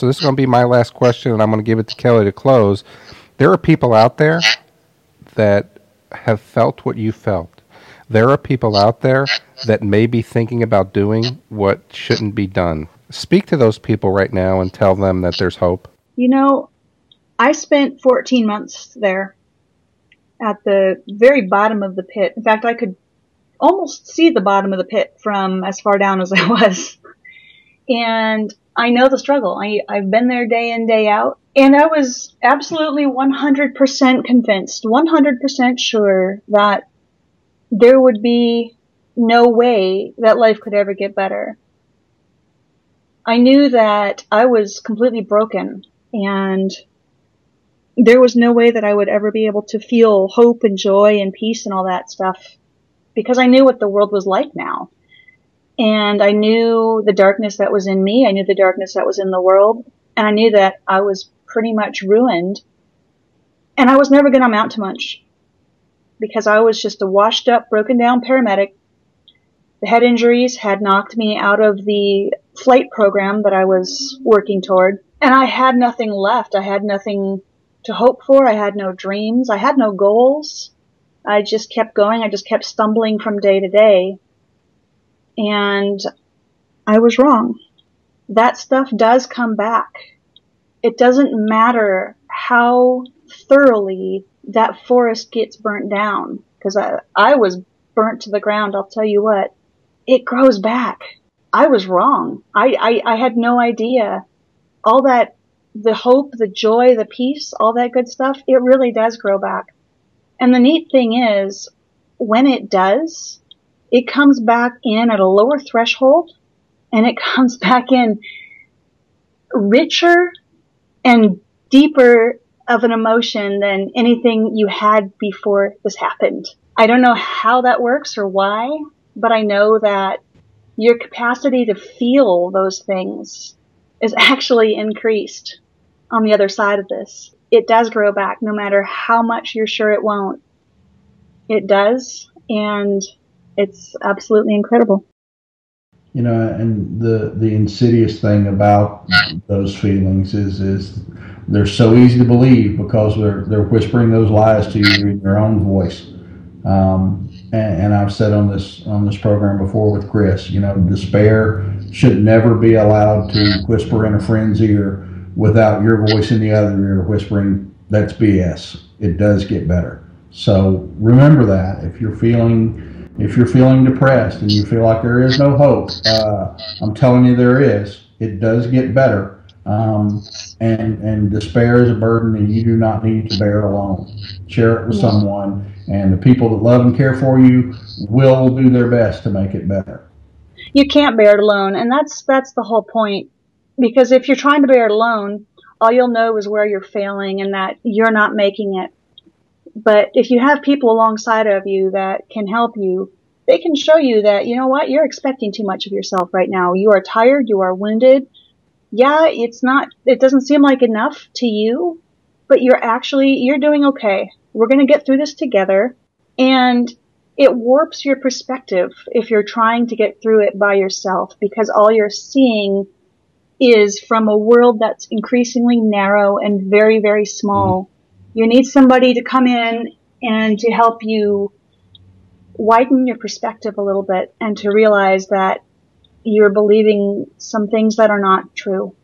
So this is going to be my last question, and I'm going to give it to Kelly to close. There are people out there that have felt what you felt. There are people out there that may be thinking about doing what shouldn't be done. Speak to those people right now and tell them that there's hope. You know, I spent 14 months there at the very bottom of the pit. In fact, I could almost see the bottom of the pit from as far down as I was. And I know the struggle. I, I've been there day in, day out. And I was absolutely 100% convinced, 100% sure that there would be no way that life could ever get better. I knew that I was completely broken and there was no way that I would ever be able to feel hope and joy and peace and all that stuff because I knew what the world was like now. And I knew the darkness that was in me. I knew the darkness that was in the world. And I knew that I was pretty much ruined. And I was never going to amount to much because I was just a washed up, broken down paramedic. The head injuries had knocked me out of the flight program that I was working toward. And I had nothing left. I had nothing to hope for. I had no dreams. I had no goals. I just kept going. I just kept stumbling from day to day. And I was wrong. That stuff does come back. It doesn't matter how thoroughly that forest gets burnt down. Cause I, I was burnt to the ground. I'll tell you what, it grows back. I was wrong. I, I, I had no idea. All that, the hope, the joy, the peace, all that good stuff, it really does grow back. And the neat thing is, when it does, it comes back in at a lower threshold and it comes back in richer and deeper of an emotion than anything you had before this happened. I don't know how that works or why, but I know that your capacity to feel those things is actually increased on the other side of this. It does grow back no matter how much you're sure it won't. It does, and it's absolutely incredible. You know, and the the insidious thing about those feelings is is they're so easy to believe because they're they're whispering those lies to you in your own voice. Um, and, and, I've said on this on this program before with Chris, you know, despair should never be allowed to whisper in a friend's ear without your voice in the other ear whispering, "That's BS. It does get better." So remember that if you're feeling if you're feeling depressed and you feel like there is no hope, uh, I'm telling you there is. It does get better. Um, and and despair is a burden, and you do not need to bear it alone. Share it with someone, and the people that love and care for you will do their best to make it better. You can't bear it alone, and that's that's the whole point. Because if you're trying to bear it alone, all you'll know is where you're failing and that you're not making it. But if you have people alongside of you that can help you, they can show you that, you know what, you're expecting too much of yourself right now. You are tired, you are wounded. Yeah, it's not, it doesn't seem like enough to you, but you're actually, you're doing okay. We're going to get through this together. And it warps your perspective if you're trying to get through it by yourself because all you're seeing is from a world that's increasingly narrow and very, very small. Mm-hmm. You need somebody to come in and to help you widen your perspective a little bit and to realize that you're believing some things that are not true.